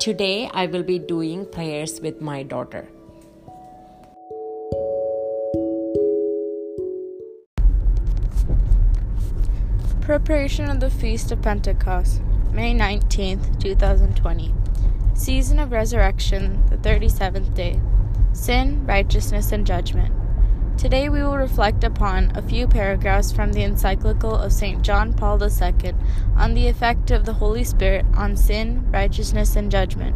Today I will be doing prayers with my daughter. Preparation of the Feast of Pentecost, May 19th, 2020. Season of Resurrection, the 37th day. Sin, Righteousness, and Judgment. Today we will reflect upon a few paragraphs from the encyclical of St. John Paul II on the effect of the Holy Spirit on sin, righteousness, and judgment.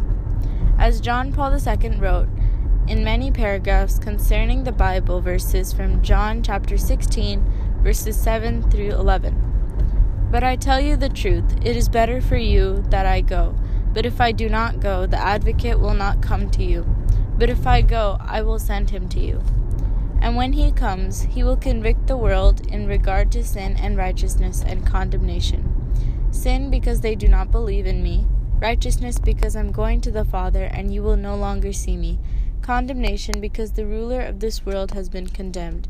As John Paul II wrote in many paragraphs concerning the Bible verses from John chapter 16, verses 7 through 11. But I tell you the truth, it is better for you that I go. But if I do not go, the advocate will not come to you. But if I go, I will send him to you. And when he comes, he will convict the world in regard to sin and righteousness and condemnation. Sin because they do not believe in me, righteousness because I'm going to the Father and you will no longer see me, condemnation because the ruler of this world has been condemned.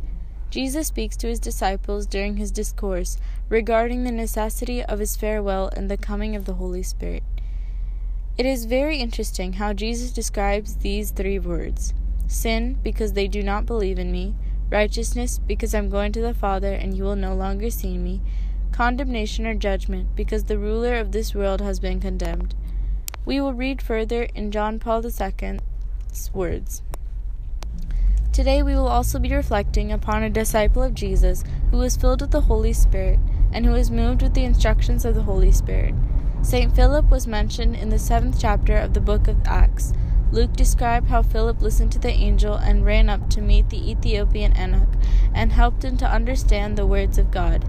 Jesus speaks to his disciples during his discourse regarding the necessity of his farewell and the coming of the Holy Spirit. It is very interesting how Jesus describes these three words sin, because they do not believe in me, righteousness, because I'm going to the Father and you will no longer see me, condemnation or judgment, because the ruler of this world has been condemned. We will read further in John Paul II's words. Today we will also be reflecting upon a disciple of Jesus who was filled with the Holy Spirit and who was moved with the instructions of the Holy Spirit. St. Philip was mentioned in the seventh chapter of the book of Acts. Luke described how Philip listened to the angel and ran up to meet the Ethiopian eunuch and helped him to understand the words of God.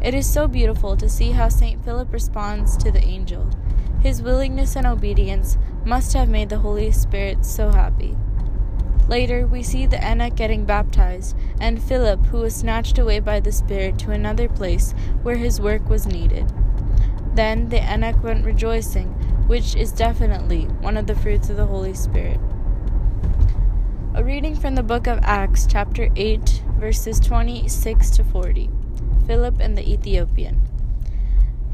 It is so beautiful to see how St. Philip responds to the angel. His willingness and obedience must have made the Holy Spirit so happy. Later, we see the eunuch getting baptized, and Philip, who was snatched away by the Spirit to another place where his work was needed. Then the eunuch went rejoicing which is definitely one of the fruits of the Holy Spirit. A reading from the book of Acts, chapter 8, verses 26 to 40. Philip and the Ethiopian.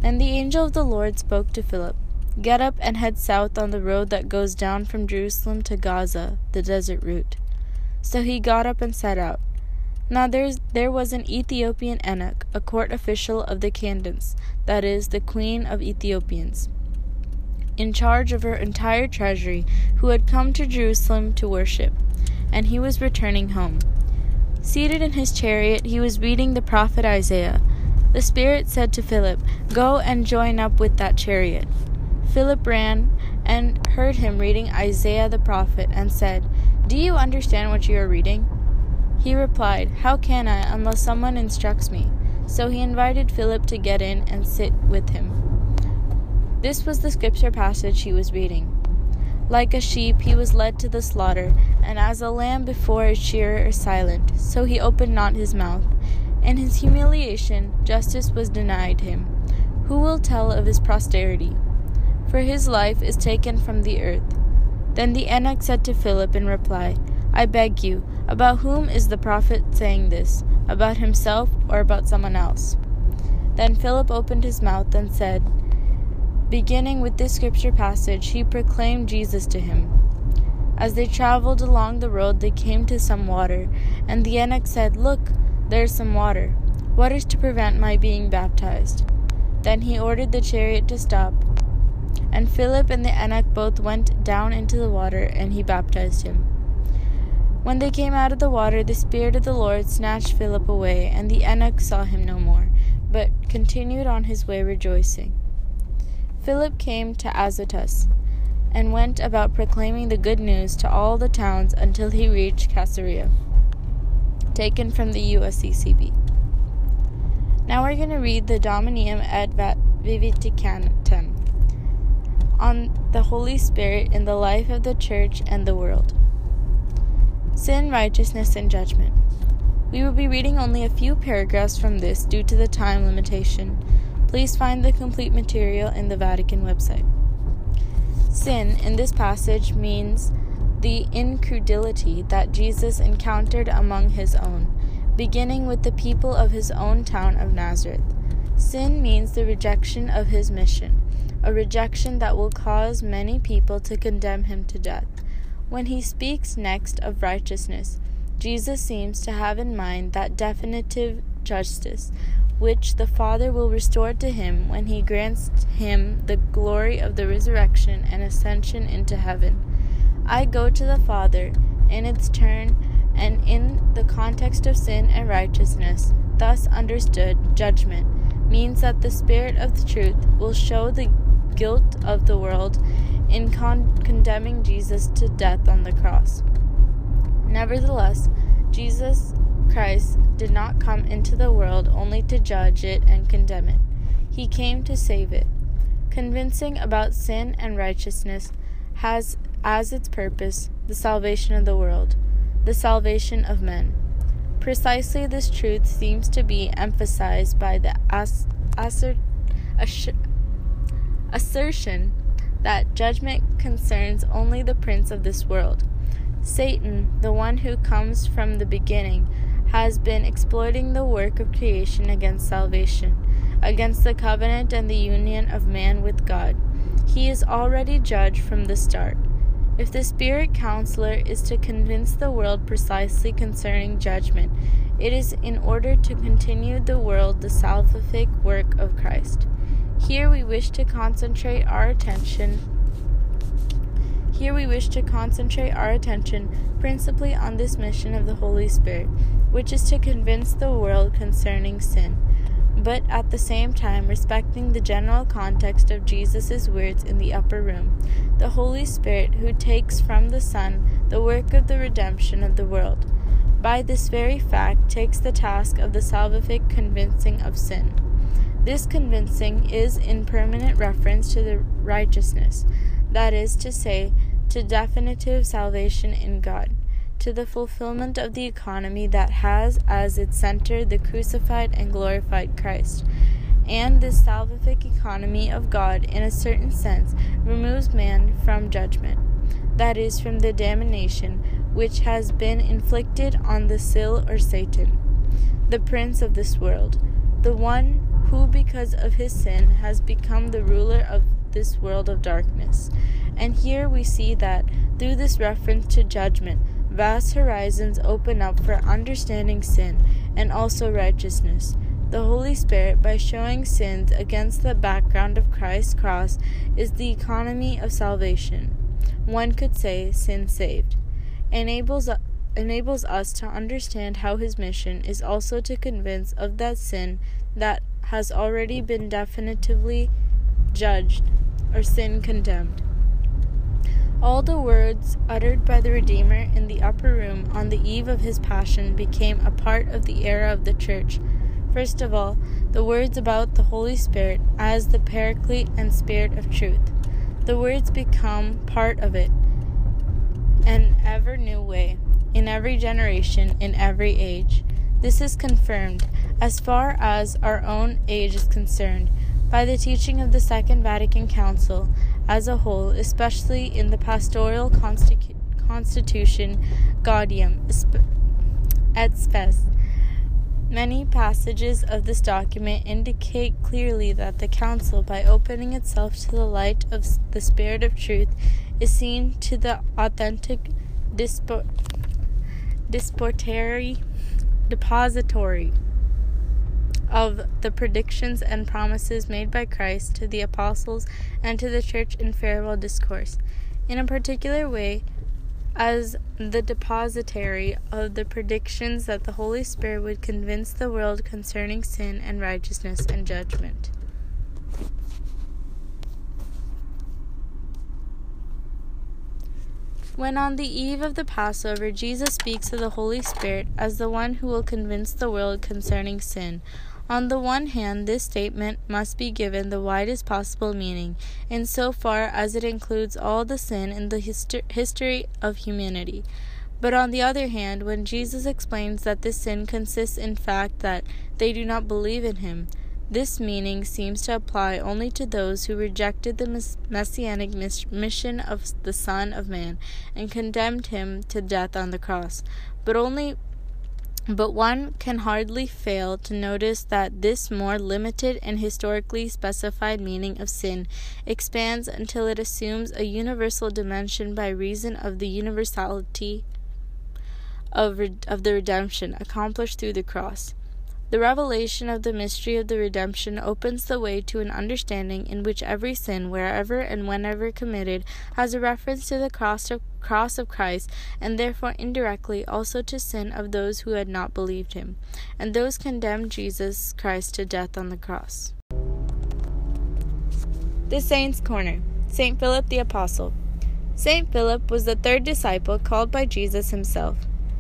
And the angel of the Lord spoke to Philip Get up and head south on the road that goes down from Jerusalem to Gaza, the desert route. So he got up and set out. Now there was an Ethiopian eunuch, a court official of the Candace, that is, the queen of Ethiopians in charge of her entire treasury, who had come to Jerusalem to worship, and he was returning home. Seated in his chariot, he was reading the prophet Isaiah. The Spirit said to Philip, Go and join up with that chariot. Philip ran and heard him reading Isaiah the prophet, and said, Do you understand what you are reading? He replied, How can I unless someone instructs me? So he invited Philip to get in and sit with him. This was the scripture passage he was reading. Like a sheep, he was led to the slaughter, and as a lamb before its shearer is silent, so he opened not his mouth. In his humiliation, justice was denied him. Who will tell of his posterity? For his life is taken from the earth. Then the eunuch said to Philip in reply, I beg you, about whom is the prophet saying this? About himself or about someone else? Then Philip opened his mouth and said, Beginning with this scripture passage, he proclaimed Jesus to him. As they traveled along the road, they came to some water, and the eunuch said, Look, there is some water. What is to prevent my being baptized? Then he ordered the chariot to stop. And Philip and the eunuch both went down into the water, and he baptized him. When they came out of the water, the Spirit of the Lord snatched Philip away, and the eunuch saw him no more, but continued on his way rejoicing. Philip came to Azotus and went about proclaiming the good news to all the towns until he reached Caesarea. Taken from the USCCB. Now we're going to read the Dominum et Vivificantem on the Holy Spirit in the life of the Church and the world. Sin, righteousness, and judgment. We will be reading only a few paragraphs from this due to the time limitation. Please find the complete material in the Vatican website. Sin in this passage means the incredulity that Jesus encountered among his own, beginning with the people of his own town of Nazareth. Sin means the rejection of his mission, a rejection that will cause many people to condemn him to death. When he speaks next of righteousness, Jesus seems to have in mind that definitive justice which the Father will restore to him when he grants him the glory of the resurrection and ascension into heaven. I go to the Father, in its turn, and in the context of sin and righteousness, thus understood, judgment, means that the Spirit of the truth will show the guilt of the world in con- condemning Jesus to death on the cross. Nevertheless, Jesus Christ did not come into the world only to judge it and condemn it. He came to save it. Convincing about sin and righteousness has as its purpose the salvation of the world, the salvation of men. Precisely this truth seems to be emphasized by the as- assert- assertion that judgment concerns only the prince of this world. Satan, the one who comes from the beginning, has been exploiting the work of creation against salvation, against the covenant and the union of man with God. He is already judged from the start. If the Spirit Counselor is to convince the world precisely concerning judgment, it is in order to continue the world the salvific work of Christ. Here we wish to concentrate our attention here we wish to concentrate our attention principally on this mission of the Holy Spirit, which is to convince the world concerning sin, but at the same time respecting the general context of Jesus' words in the upper room. The Holy Spirit, who takes from the Son the work of the redemption of the world, by this very fact takes the task of the salvific convincing of sin. This convincing is in permanent reference to the righteousness that is to say, to definitive salvation in God, to the fulfillment of the economy that has as its center the crucified and glorified Christ. And this salvific economy of God, in a certain sense, removes man from judgment, that is, from the damnation which has been inflicted on the sill or Satan, the prince of this world, the one who, because of his sin, has become the ruler of this world of darkness. And here we see that, through this reference to judgment, vast horizons open up for understanding sin and also righteousness. The Holy Spirit, by showing sins against the background of Christ's cross, is the economy of salvation. One could say, sin saved. Enables, enables us to understand how his mission is also to convince of that sin that has already been definitively judged or sin condemned. All the words uttered by the Redeemer in the upper room on the eve of his passion became a part of the era of the Church. First of all, the words about the Holy Spirit as the Paraclete and Spirit of truth. The words become part of it, an ever new way, in every generation, in every age. This is confirmed, as far as our own age is concerned, by the teaching of the Second Vatican Council as a whole, especially in the Pastoral Constitu- Constitution Gaudium et Spes. Many passages of this document indicate clearly that the Council, by opening itself to the light of the Spirit of truth, is seen to the authentic dispo- disportary depository of the predictions and promises made by Christ to the apostles and to the church in farewell discourse, in a particular way as the depositary of the predictions that the Holy Spirit would convince the world concerning sin and righteousness and judgment. When on the eve of the Passover Jesus speaks of the Holy Spirit as the one who will convince the world concerning sin, on the one hand, this statement must be given the widest possible meaning, in so far as it includes all the sin in the histo- history of humanity. But on the other hand, when Jesus explains that this sin consists in fact that they do not believe in him, this meaning seems to apply only to those who rejected the messianic mission of the Son of Man and condemned him to death on the cross, but only But one can hardly fail to notice that this more limited and historically specified meaning of sin expands until it assumes a universal dimension by reason of the universality of, of the redemption accomplished through the cross. The revelation of the mystery of the redemption opens the way to an understanding in which every sin, wherever and whenever committed, has a reference to the cross of, cross of Christ, and therefore indirectly also to sin of those who had not believed him, and those condemned Jesus Christ to death on the cross. The Saints' Corner St. Philip the Apostle. St. Philip was the third disciple called by Jesus himself.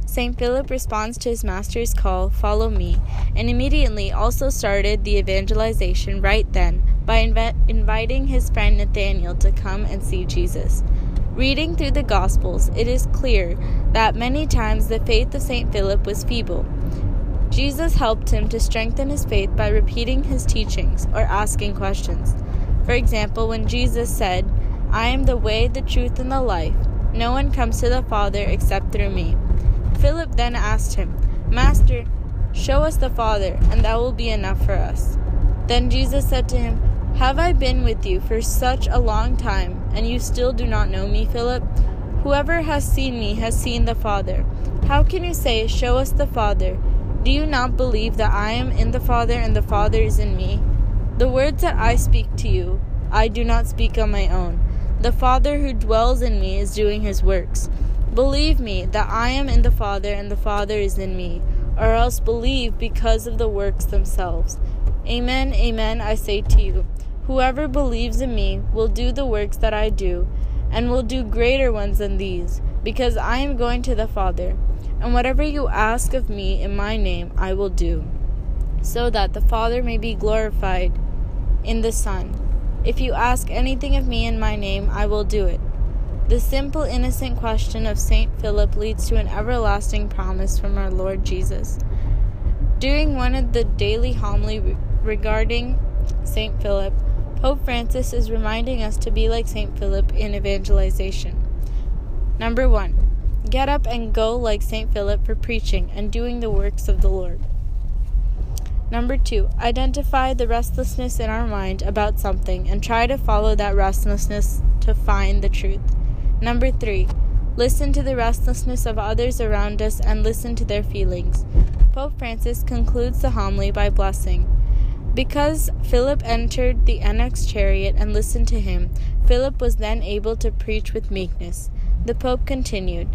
St. Philip responds to his master's call, Follow me, and immediately also started the evangelization right then by inv- inviting his friend Nathanael to come and see Jesus. Reading through the Gospels, it is clear that many times the faith of St. Philip was feeble. Jesus helped him to strengthen his faith by repeating his teachings or asking questions. For example, when Jesus said, I am the way, the truth, and the life, no one comes to the Father except through me. Philip then asked him, Master, show us the Father, and that will be enough for us. Then Jesus said to him, Have I been with you for such a long time, and you still do not know me, Philip? Whoever has seen me has seen the Father. How can you say, Show us the Father? Do you not believe that I am in the Father and the Father is in me? The words that I speak to you, I do not speak on my own. The Father who dwells in me is doing his works. Believe me that I am in the Father and the Father is in me, or else believe because of the works themselves. Amen, amen, I say to you. Whoever believes in me will do the works that I do, and will do greater ones than these, because I am going to the Father. And whatever you ask of me in my name, I will do, so that the Father may be glorified in the Son. If you ask anything of me in my name, I will do it. The simple, innocent question of St. Philip leads to an everlasting promise from our Lord Jesus. During one of the daily homily regarding St. Philip, Pope Francis is reminding us to be like St. Philip in evangelization. Number one, get up and go like St. Philip for preaching and doing the works of the Lord. Number two, identify the restlessness in our mind about something and try to follow that restlessness to find the truth. Number three, listen to the restlessness of others around us and listen to their feelings. Pope Francis concludes the homily by blessing. Because Philip entered the eunuch's chariot and listened to him, Philip was then able to preach with meekness. The Pope continued.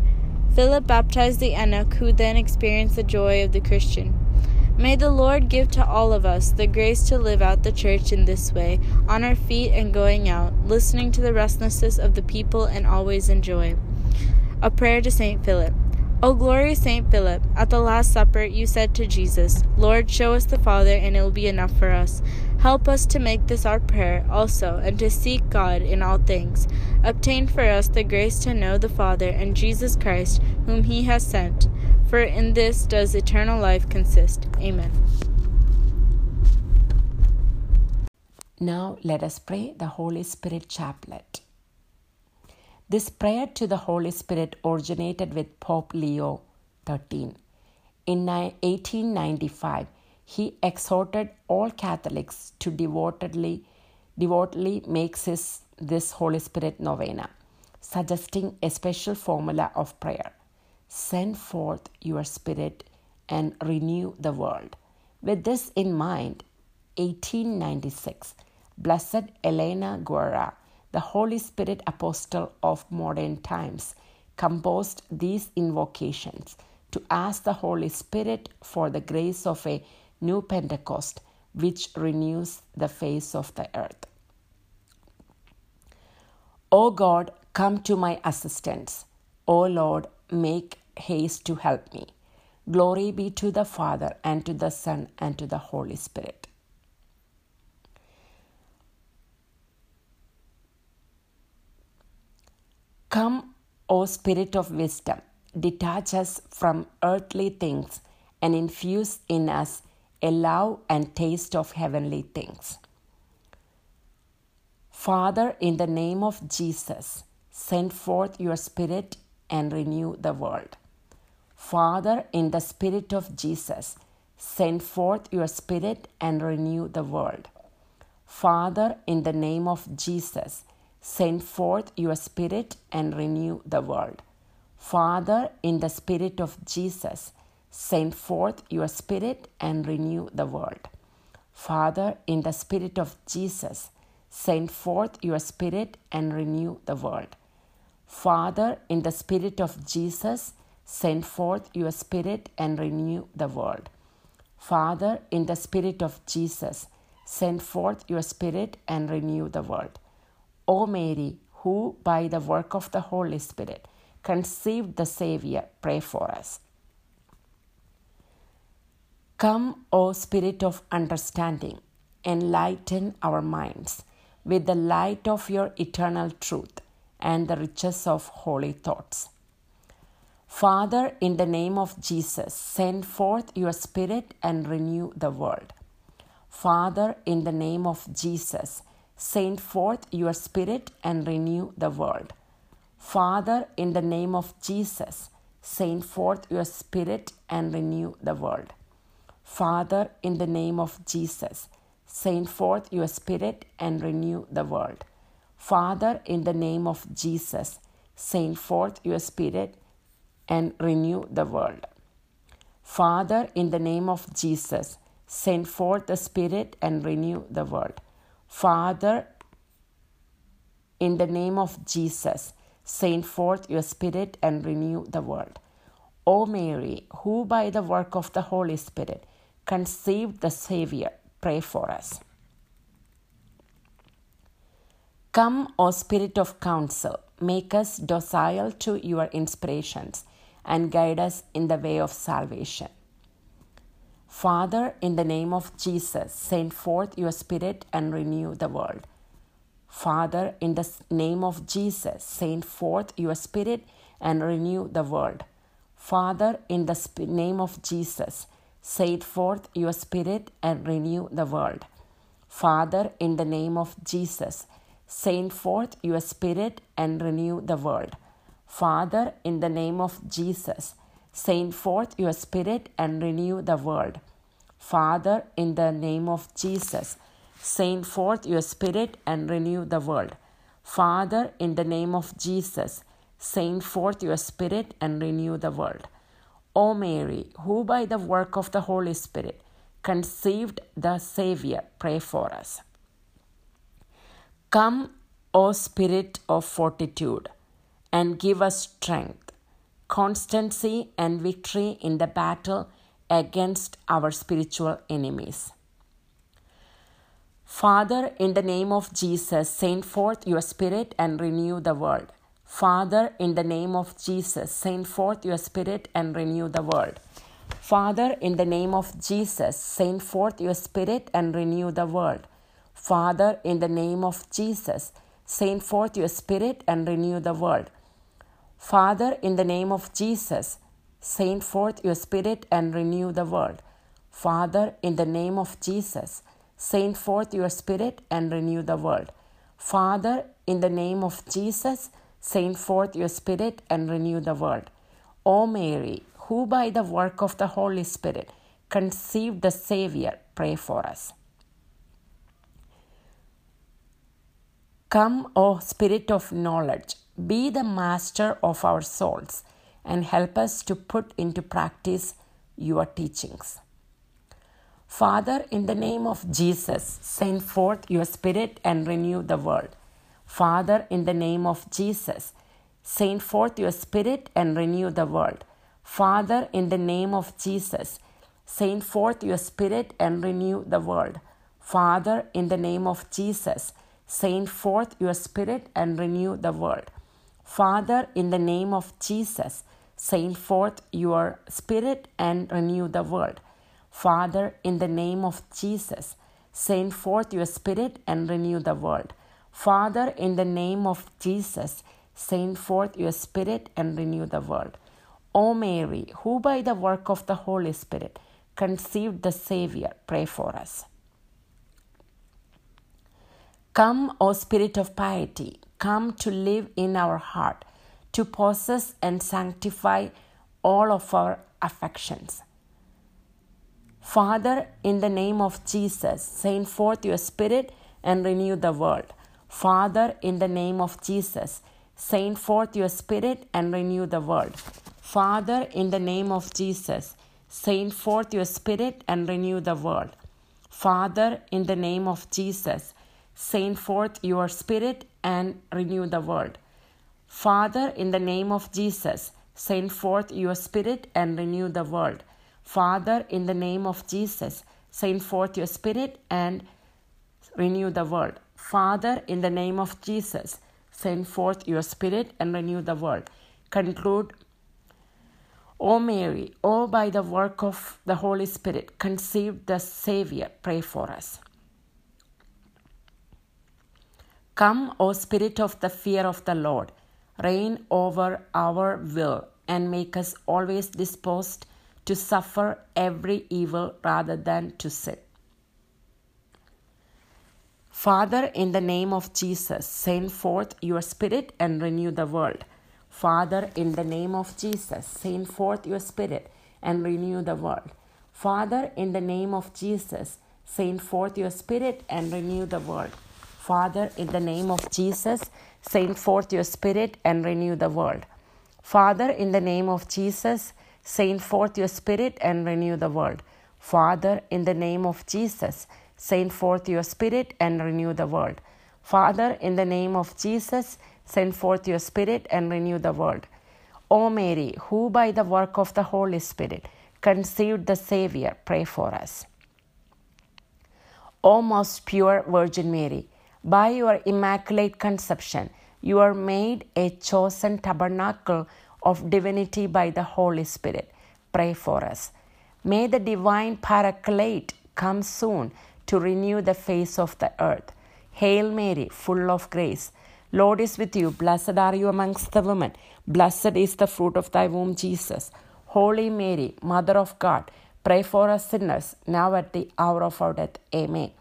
Philip baptized the eunuch, who then experienced the joy of the Christian. May the Lord give to all of us the grace to live out the church in this way, on our feet and going out, listening to the restlessness of the people and always in joy. A prayer to Saint Philip. O glorious Saint Philip, at the Last Supper you said to Jesus, Lord, show us the Father, and it will be enough for us. Help us to make this our prayer also, and to seek God in all things. Obtain for us the grace to know the Father and Jesus Christ, whom he has sent for in this does eternal life consist. Amen. Now let us pray the Holy Spirit chaplet. This prayer to the Holy Spirit originated with Pope Leo XIII. In 1895, he exhorted all Catholics to devotedly, devotedly make this, this Holy Spirit novena, suggesting a special formula of prayer send forth your spirit and renew the world. With this in mind, 1896, Blessed Elena Guerra, the Holy Spirit apostle of modern times, composed these invocations to ask the Holy Spirit for the grace of a new Pentecost which renews the face of the earth. O God, come to my assistance. O Lord, make haste to help me. Glory be to the Father, and to the Son, and to the Holy Spirit. Come, O Spirit of wisdom, detach us from earthly things and infuse in us a love and taste of heavenly things. Father, in the name of Jesus, send forth your Spirit and renew the world. Father, in the Spirit of Jesus, send forth your Spirit and renew the world. Father, in the name of Jesus, send forth your Spirit and renew the world. Father, in the Spirit of Jesus, send forth your Spirit and renew the world. Father, in the Spirit of Jesus, send forth your Spirit and renew the world. Father, in the Spirit of Jesus, send forth your Spirit and renew the world. Father, in the Spirit of Jesus, send forth your Spirit and renew the world. O Mary, who by the work of the Holy Spirit conceived the Savior, pray for us. Come, O Spirit of understanding, enlighten our minds with the light of your eternal truth and the riches of holy thoughts. Father, in the name of Jesus, send forth your Spirit and renew the world. Father, in the name of Jesus, send forth your Spirit and renew the world. Father, in the name of Jesus, send forth your Spirit and renew the world. Father, in the name of Jesus, send forth your Spirit and renew the world. Father, in the name of Jesus, send forth your Spirit and renew the world. Father, in the name of Jesus, send forth the Spirit and renew the world. Father, in the name of Jesus, send forth your Spirit and renew the world. O Mary, who by the work of the Holy Spirit conceived the Savior, pray for us. Come, O Spirit of counsel, make us docile to your inspirations and guide us in the way of salvation. Father, in the name of Jesus, send forth your Spirit and renew the world. Father, in the name of Jesus, send forth your Spirit and renew the world. Father, in the name of Jesus, send forth your Spirit and renew the world. Father, in the name of Jesus, send forth your Spirit and renew the world. Father, in the name of Jesus, send forth your Spirit and renew the world. Father, in the name of Jesus, send forth your Spirit and renew the world. Father, in the name of Jesus, send forth your Spirit and renew the world. O Mary, who by the work of the Holy Spirit conceived the Savior, pray for us. Come, O Spirit of fortitude and give us strength, constancy, and victory in the battle against our spiritual enemies. Father, in the name of Jesus, send forth your Spirit and renew the world. Father, in the name of Jesus, send forth your Spirit and renew the world. Father, in the name of Jesus, send forth your Spirit and renew the world. Father, in the name of Jesus, send forth your Spirit and renew the world. Father, in the name of Jesus, send forth your Spirit and renew the world. Father, in the name of Jesus, send forth your Spirit and renew the world. Father, in the name of Jesus, send forth your Spirit and renew the world. O Mary, who by the work of the Holy Spirit conceived the Savior, pray for us. Come, O Spirit of knowledge, be the master of our souls and help us to put into practice your teachings. Father, in the name of Jesus, send forth your Spirit and renew the world. Father, in the name of Jesus, send forth your Spirit and renew the world. Father, in the name of Jesus, send forth your Spirit and renew the world. Father, in the name of Jesus, send forth your Spirit and renew the world. Father, in the name of Jesus, send forth your Spirit and renew the world. Father, in the name of Jesus, send forth your Spirit and renew the world. Father, in the name of Jesus, send forth your Spirit and renew the world. O Mary, who by the work of the Holy Spirit conceived the Savior, pray for us. Come, O Spirit of piety, come to live in our heart, to possess and sanctify all of our affections. Father, in the name of Jesus, send forth your Spirit and renew the world. Father, in the name of Jesus, send forth your Spirit and renew the world. Father, in the name of Jesus, send forth your Spirit and renew the world. Father, in the name of Jesus, send forth your Spirit and renew the world. Father, in the name of Jesus, send forth your Spirit and renew the world. Father, in the name of Jesus, send forth your Spirit and renew the world. Father, in the name of Jesus, send forth your Spirit and renew the world. Conclude. O Mary, O by the work of the Holy Spirit, conceived the Savior, pray for us. Come, O Spirit of the fear of the Lord, reign over our will and make us always disposed to suffer every evil rather than to sin. Father, in the name of Jesus, send forth your Spirit and renew the world. Father, in the name of Jesus, send forth your Spirit and renew the world. Father, in the name of Jesus, send forth your Spirit and renew the world. Father, in the name of Jesus, send forth your Spirit and renew the world. Father, in the name of Jesus, send forth your Spirit and renew the world. Father, in the name of Jesus, send forth your Spirit and renew the world. Father, in the name of Jesus, send forth your Spirit and renew the world. O Mary, who by the work of the Holy Spirit conceived the Savior, pray for us. O most pure Virgin Mary, by your immaculate conception, you are made a chosen tabernacle of divinity by the Holy Spirit. Pray for us. May the divine paraclete come soon to renew the face of the earth. Hail Mary, full of grace. Lord is with you. Blessed are you amongst the women. Blessed is the fruit of thy womb, Jesus. Holy Mary, Mother of God, pray for us sinners, now at the hour of our death. Amen.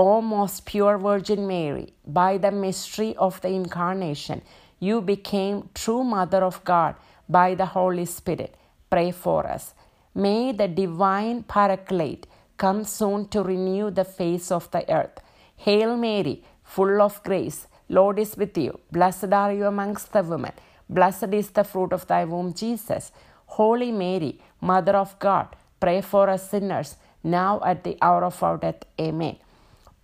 O most pure Virgin Mary, by the mystery of the Incarnation, you became true Mother of God by the Holy Spirit. Pray for us. May the divine Paraclete come soon to renew the face of the earth. Hail Mary, full of grace, Lord is with you. Blessed are you amongst the women. Blessed is the fruit of thy womb, Jesus. Holy Mary, Mother of God, pray for us sinners, now at the hour of our death. Amen.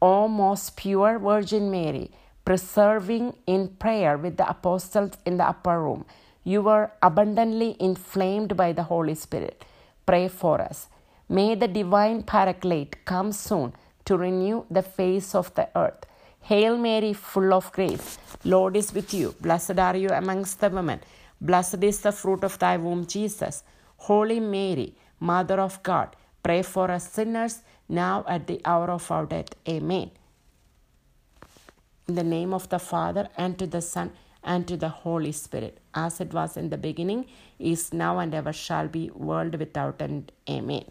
O most pure Virgin Mary, preserving in prayer with the apostles in the upper room, you were abundantly inflamed by the Holy Spirit. Pray for us. May the divine Paraclete come soon to renew the face of the earth. Hail Mary, full of grace, Lord is with you. Blessed are you amongst the women. Blessed is the fruit of thy womb, Jesus. Holy Mary, Mother of God, pray for us sinners now at the hour of our death. Amen. In the name of the Father, and to the Son, and to the Holy Spirit, as it was in the beginning, is now, and ever shall be, world without end. Amen.